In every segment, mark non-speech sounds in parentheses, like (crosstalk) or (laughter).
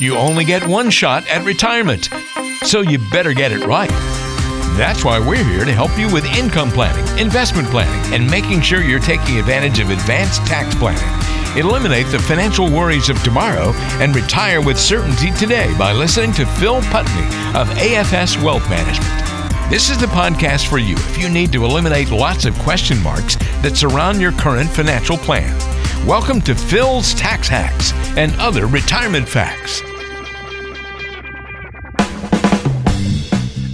You only get one shot at retirement. So you better get it right. That's why we're here to help you with income planning, investment planning, and making sure you're taking advantage of advanced tax planning. Eliminate the financial worries of tomorrow and retire with certainty today by listening to Phil Putney of AFS Wealth Management. This is the podcast for you if you need to eliminate lots of question marks that surround your current financial plan. Welcome to Phil's Tax Hacks and other retirement facts.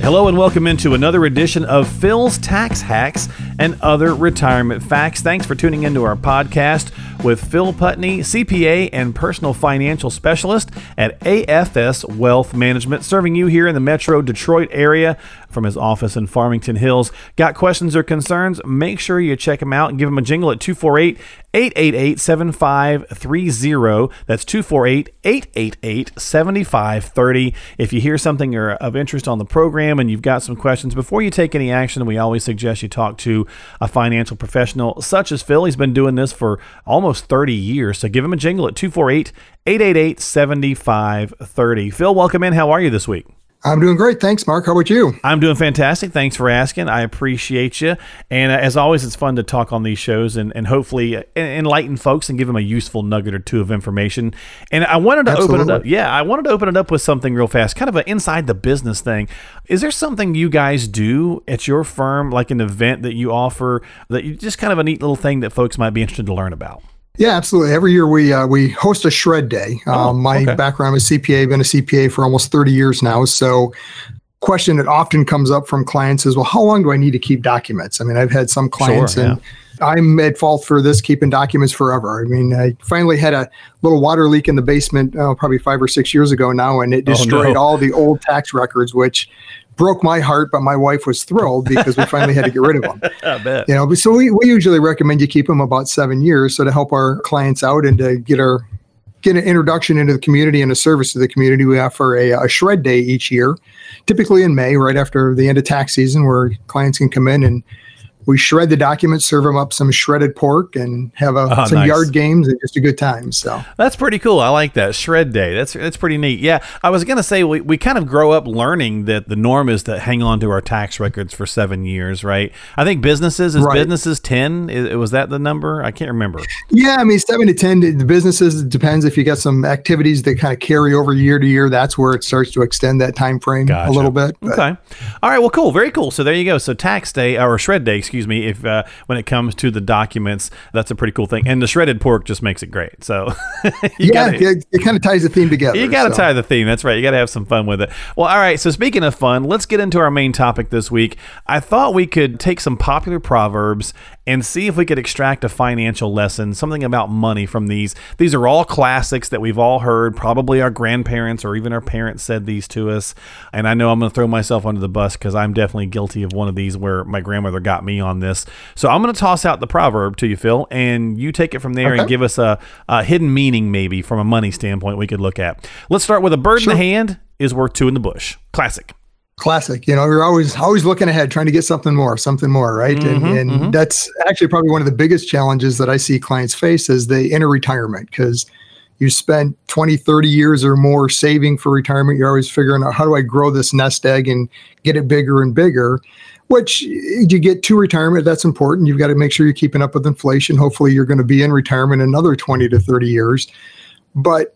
Hello and welcome into another edition of Phil's Tax Hacks and other retirement facts. Thanks for tuning into our podcast with Phil Putney, CPA and personal financial specialist at AFS Wealth Management, serving you here in the Metro Detroit area from his office in Farmington Hills. Got questions or concerns? Make sure you check him out and give him a jingle at 248 888 7530. That's 248 888 7530. If you hear something of interest on the program and you've got some questions, before you take any action, we always suggest you talk to a financial professional such as Phil. He's been doing this for almost 30 years. So give him a jingle at 248 888 7530. Phil, welcome in. How are you this week? I'm doing great. Thanks, Mark. How about you? I'm doing fantastic. Thanks for asking. I appreciate you. And uh, as always, it's fun to talk on these shows and, and hopefully uh, enlighten folks and give them a useful nugget or two of information. And I wanted to Absolutely. open it up. Yeah, I wanted to open it up with something real fast, kind of an inside the business thing. Is there something you guys do at your firm, like an event that you offer, that you just kind of a neat little thing that folks might be interested to learn about? Yeah, absolutely. Every year we uh, we host a shred day. Oh, um, my okay. background is CPA. Been a CPA for almost 30 years now. So, question that often comes up from clients is, well, how long do I need to keep documents? I mean, I've had some clients sure, and. Yeah. I'm at fault for this keeping documents forever. I mean, I finally had a little water leak in the basement, oh, probably five or six years ago now, and it destroyed oh, no. all the old tax records, which broke my heart, but my wife was thrilled because we finally had to get rid of them. (laughs) I bet. You know, so we, we usually recommend you keep them about seven years, so to help our clients out and to get our get an introduction into the community and a service to the community. We offer a, a shred day each year, typically in May, right after the end of tax season, where clients can come in and we shred the documents, serve them up some shredded pork, and have a, oh, some nice. yard games and just a good time. So that's pretty cool. I like that shred day. That's that's pretty neat. Yeah, I was gonna say we, we kind of grow up learning that the norm is to hang on to our tax records for seven years, right? I think businesses is right. businesses ten. Is, was that the number? I can't remember. Yeah, I mean seven to ten. The businesses it depends if you got some activities that kind of carry over year to year. That's where it starts to extend that time frame gotcha. a little bit. But. Okay. All right. Well, cool. Very cool. So there you go. So tax day or shred day, excuse excuse me, if uh, when it comes to the documents, that's a pretty cool thing. And the shredded pork just makes it great. So (laughs) yeah, gotta, it, it kind of ties the theme together. You got to so. tie the theme. That's right. You got to have some fun with it. Well, all right. So speaking of fun, let's get into our main topic this week. I thought we could take some popular proverbs and see if we could extract a financial lesson, something about money from these. These are all classics that we've all heard. Probably our grandparents or even our parents said these to us. And I know I'm going to throw myself under the bus because I'm definitely guilty of one of these where my grandmother got me on this. So I'm going to toss out the proverb to you, Phil, and you take it from there okay. and give us a, a, hidden meaning, maybe from a money standpoint, we could look at. Let's start with a bird sure. in the hand is worth two in the bush. Classic classic you know we're always always looking ahead trying to get something more something more right? Mm-hmm, and, and mm-hmm. that's actually probably one of the biggest challenges that i see clients face as they enter retirement because you spent 20 30 years or more saving for retirement. You're always figuring out how do i grow this nest egg and get it bigger and bigger? Which you get to retirement that's important. You've got to make sure you're keeping up with inflation. Hopefully you're going to be in retirement another 20 to 30 years. But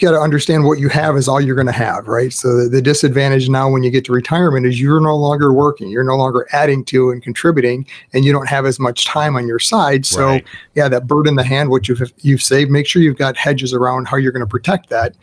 got to understand what you have is all you're going to have, right? So the, the, disadvantage now when you get to retirement is you're no longer working, you're no longer adding to and contributing, and you don't have as much time on your side. So right. yeah, that bird in the hand, what you've you've saved, make sure you've got hedges around how you're going to protect that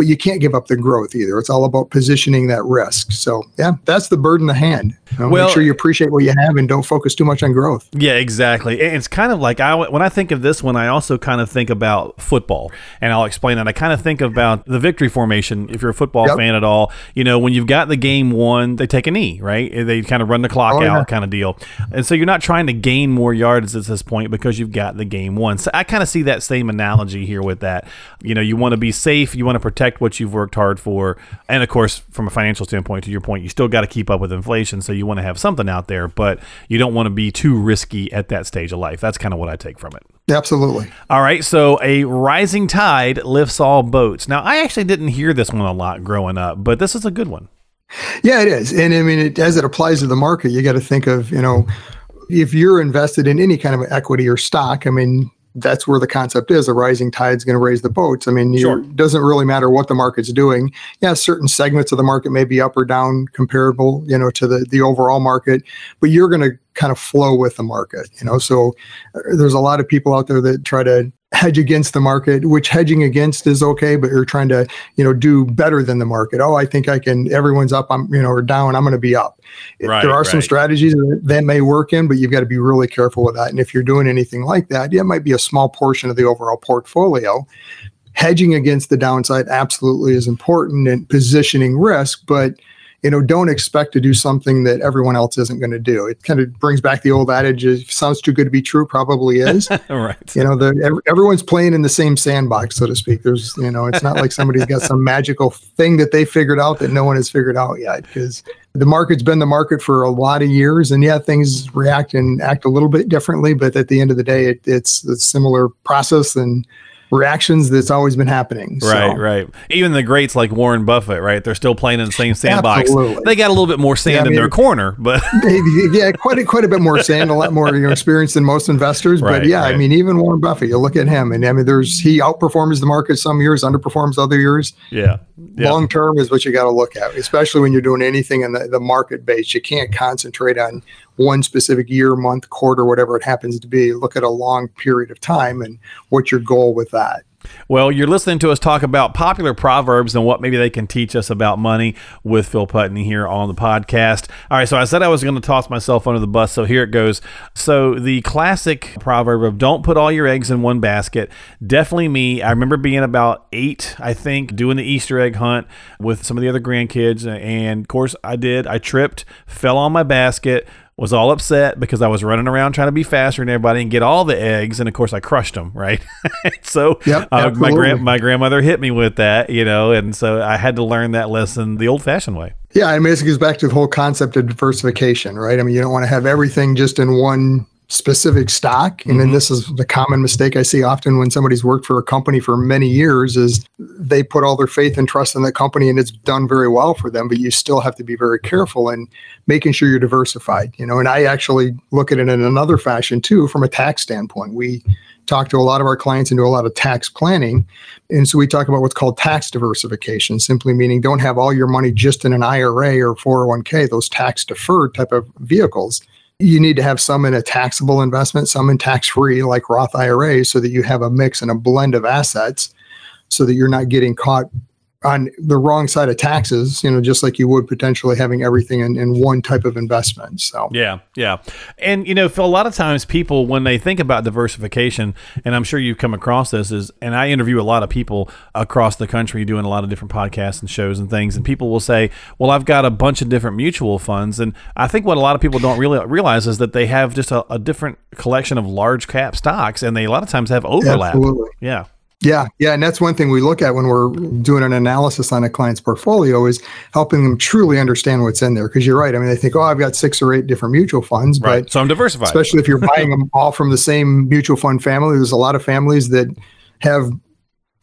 but you can't give up the growth either. It's all about positioning that risk. So yeah, that's the bird in the hand. Uh, you know, well, make sure you appreciate what you have and don't focus too much on growth. Yeah, exactly. It's kind of like I when I think of this one, I also kind of think about football, and I'll explain that. I kind of think about the victory formation. If you're a football yep. fan at all, you know when you've got the game won, they take a knee, right? They kind of run the clock oh, out, yeah. kind of deal. And so you're not trying to gain more yards at this point because you've got the game won. So I kind of see that same analogy here with that. You know, you want to be safe, you want to protect protect what you've worked hard for. And of course, from a financial standpoint, to your point, you still got to keep up with inflation. So you want to have something out there, but you don't want to be too risky at that stage of life. That's kind of what I take from it. Absolutely. All right. So a rising tide lifts all boats. Now, I actually didn't hear this one a lot growing up, but this is a good one. Yeah, it is. And I mean, it, as it applies to the market, you got to think of, you know, if you're invested in any kind of equity or stock, I mean, that's where the concept is. A rising tide is going to raise the boats. I mean, sure. it doesn't really matter what the market's doing. Yeah, certain segments of the market may be up or down comparable, you know, to the the overall market, but you're going to kind of flow with the market, you know. So uh, there's a lot of people out there that try to hedge against the market, which hedging against is okay, but you're trying to, you know, do better than the market. Oh, I think I can, everyone's up, I'm, you know, or down, I'm going to be up. Right, there are right. some strategies that, that may work in, but you've got to be really careful with that. And if you're doing anything like that, yeah, it might be a small portion of the overall portfolio. Hedging against the downside absolutely is important and positioning risk, but you know, don't expect to do something that everyone else isn't going to do. It kind of brings back the old adage: "If sounds too good to be true, probably is." (laughs) right. You know, the, everyone's playing in the same sandbox, so to speak. There's, you know, it's not like somebody's got some magical thing that they figured out that no one has figured out yet. Because the market's been the market for a lot of years, and yeah, things react and act a little bit differently, but at the end of the day, it, it's a similar process and reactions that's always been happening. Right, so. right. Even the greats like Warren Buffett, right? They're still playing in the same sandbox. Absolutely. They got a little bit more sand yeah, I mean, in their corner, but (laughs) yeah, quite a, quite a bit more sand, a lot more you know, experience than most investors. Right, but yeah, right. I mean, even Warren Buffett, you look at him, and I mean, there's he outperforms the market some years, underperforms other years. Yeah, yeah. long term is what you got to look at, especially when you're doing anything in the, the market base. You can't concentrate on one specific year, month, quarter, whatever it happens to be. Look at a long period of time and what's your goal with that. Well, you're listening to us talk about popular proverbs and what maybe they can teach us about money with Phil Putney here on the podcast. All right, so I said I was going to toss myself under the bus, so here it goes. So, the classic proverb of don't put all your eggs in one basket, definitely me. I remember being about eight, I think, doing the Easter egg hunt with some of the other grandkids. And of course, I did. I tripped, fell on my basket was all upset because I was running around trying to be faster than everybody and get all the eggs, and of course I crushed them. Right, (laughs) so yep, uh, my grand my grandmother hit me with that, you know, and so I had to learn that lesson the old fashioned way. Yeah, I mean, it goes back to the whole concept of diversification, right? I mean, you don't want to have everything just in one specific stock. And mm-hmm. then this is the common mistake i see often when somebody's worked for a company for many years is they put all their faith and trust in that company and it's done very well for them but you still have to be very careful and making sure you're diversified you know. And i actually look at it in another fashion too from a tax standpoint. We talk to a lot of our clients and do a lot of tax planning. And so we talk about what's called tax diversification simply meaning don't have all your money just in an ira or 401k those tax deferred type of vehicles you need to have some in a taxable investment, some in tax free, like Roth IRAs, so that you have a mix and a blend of assets so that you're not getting caught on the wrong side of taxes, you know, just like you would potentially having everything in, in one type of investment. So, yeah, yeah. And, you know, a lot of times people, when they think about diversification, and I'm sure you've come across this, is, and I interview a lot of people across the country doing a lot of different podcasts and shows and things, and people will say, well, I've got a bunch of different mutual funds. And I think what a lot of people don't really realize is that they have just a, a different collection of large cap stocks, and they a lot of times have overlap. Absolutely. Yeah. Yeah, yeah, and that's one thing we look at when we're doing an analysis on a client's portfolio is helping them truly understand what's in there. Because you're right. I mean, they think, oh, I've got six or eight different mutual funds, right. but so I'm diversified. Especially if you're buying (laughs) them all from the same mutual fund family. There's a lot of families that have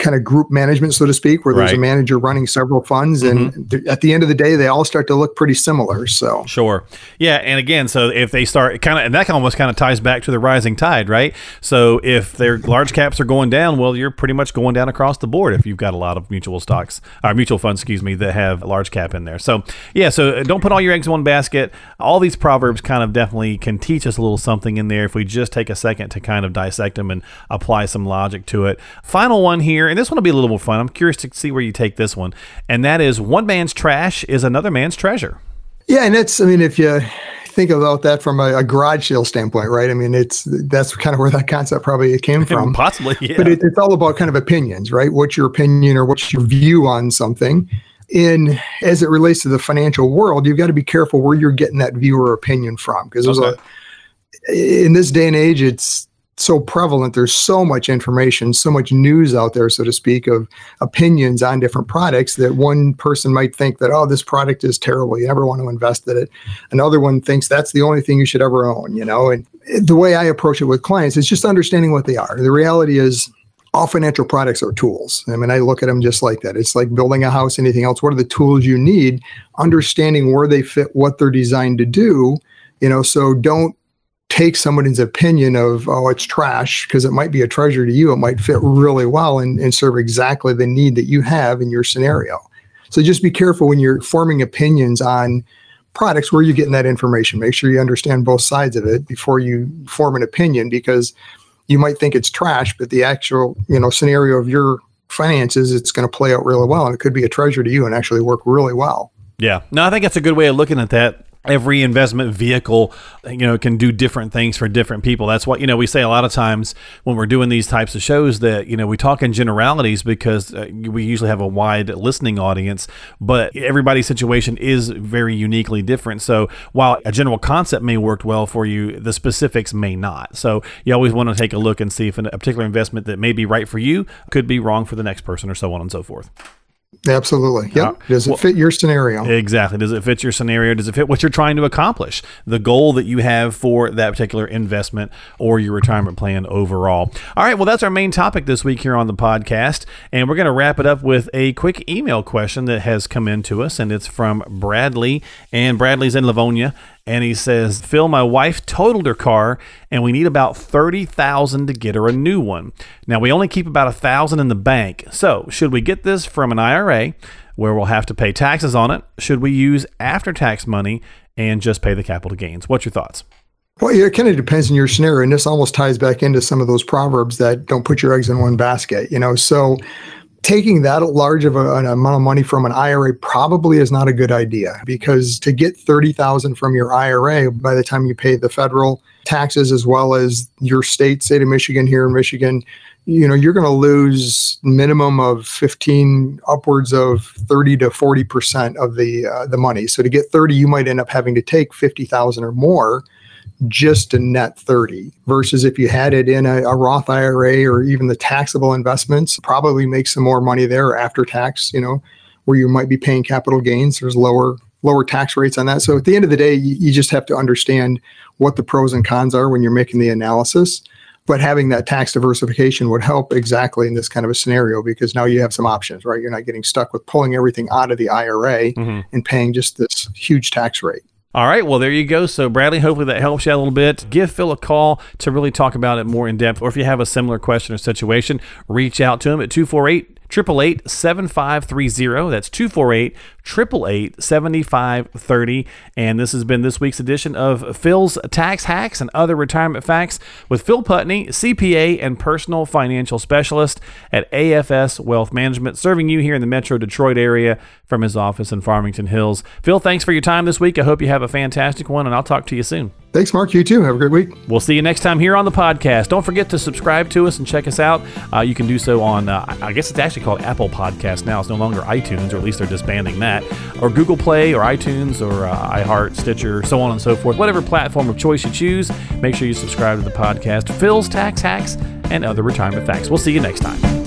kind of group management, so to speak, where there's right. a manager running several funds, and mm-hmm. th- at the end of the day, they all start to look pretty similar. So sure, yeah, and again, so if they start kind of, and that almost kind of ties back to the rising tide, right? So if their large caps are going down, well, you're pretty much going down across the board if you've got a lot of mutual stocks or mutual funds, excuse me, that have large cap in there. So yeah, so don't put all your eggs in one basket. All these proverbs kind of definitely can teach us a little something in there if we just take a second to kind of dissect them and apply some logic to it. Final one here here, and this one will be a little more fun. I'm curious to see where you take this one, and that is one man's trash is another man's treasure. Yeah, and it's I mean if you think about that from a, a garage sale standpoint, right? I mean it's that's kind of where that concept probably came (laughs) from, possibly. Yeah. But it, it's all about kind of opinions, right? What's your opinion or what's your view on something? in as it relates to the financial world, you've got to be careful where you're getting that viewer opinion from because okay. a in this day and age, it's so prevalent. There's so much information, so much news out there, so to speak, of opinions on different products that one person might think that, oh, this product is terrible. You never want to invest in it. Another one thinks that's the only thing you should ever own, you know? And the way I approach it with clients is just understanding what they are. The reality is, all financial products are tools. I mean, I look at them just like that. It's like building a house, anything else. What are the tools you need? Understanding where they fit, what they're designed to do. You know, so don't take somebody's opinion of oh it's trash because it might be a treasure to you. It might fit really well and, and serve exactly the need that you have in your scenario. So just be careful when you're forming opinions on products where you're getting that information. Make sure you understand both sides of it before you form an opinion because you might think it's trash but the actual you know scenario of your finances it's going to play out really well and it could be a treasure to you and actually work really well. Yeah. No i think that's a good way of looking at that every investment vehicle you know can do different things for different people. That's what you know we say a lot of times when we're doing these types of shows that you know we talk in generalities because uh, we usually have a wide listening audience but everybody's situation is very uniquely different. So while a general concept may work well for you the specifics may not. So you always want to take a look and see if a particular investment that may be right for you could be wrong for the next person or so on and so forth Absolutely. Yep. Uh, Does it well, fit your scenario? Exactly. Does it fit your scenario? Does it fit what you're trying to accomplish? The goal that you have for that particular investment or your retirement plan overall. All right. Well, that's our main topic this week here on the podcast. And we're going to wrap it up with a quick email question that has come in to us. And it's from Bradley. And Bradley's in Livonia and he says, Phil, my wife totaled her car and we need about 30000 to get her a new one. Now, we only keep about a 1000 in the bank. So, should we get this from an IRA where we'll have to pay taxes on it? Should we use after tax money and just pay the capital gains? What's your thoughts? Well, it kind of depends on your scenario. And this almost ties back into some of those proverbs that don't put your eggs in one basket, you know. So, taking that large of a, an amount of money from an IRA probably is not a good idea because to get 30,000 from your IRA by the time you pay the federal taxes as well as your state state of Michigan here in Michigan you know you're going to lose minimum of 15 upwards of 30 to 40% of the uh, the money. So to get 30 you might end up having to take 50,000 or more just a net 30 versus if you had it in a, a, Roth IRA or even the taxable investments, probably make some more money there after tax, you know, where you might be paying capital gains. There's lower lower tax rates on that. So at the end of the day, you, you just have to understand what the pros and cons are when you're making the analysis. But having that tax diversification would help exactly in this kind of a scenario because now you have some options, right? You're not getting stuck with pulling everything out of the IRA mm-hmm. and paying just this huge tax rate. All right, well, there you go. So, Bradley, hopefully that helps you out a little bit. Give Phil a call to really talk about it more in depth. Or if you have a similar question or situation, reach out to him at 248 888 7530. That's 248 888 7530. And this has been this week's edition of Phil's Tax Hacks and Other Retirement Facts with Phil Putney, CPA and personal financial specialist at AFS Wealth Management, serving you here in the Metro Detroit area from his office in Farmington Hills. Phil, thanks for your time this week. I hope you have a fantastic one, and I'll talk to you soon. Thanks, Mark. You too. Have a great week. We'll see you next time here on the podcast. Don't forget to subscribe to us and check us out. Uh, you can do so on, uh, I guess it's actually called Apple Podcast now. It's no longer iTunes, or at least they're disbanding that, or Google Play, or iTunes, or uh, iHeart, Stitcher, so on and so forth. Whatever platform of choice you choose, make sure you subscribe to the podcast, Phil's Tax Hacks, and other retirement facts. We'll see you next time.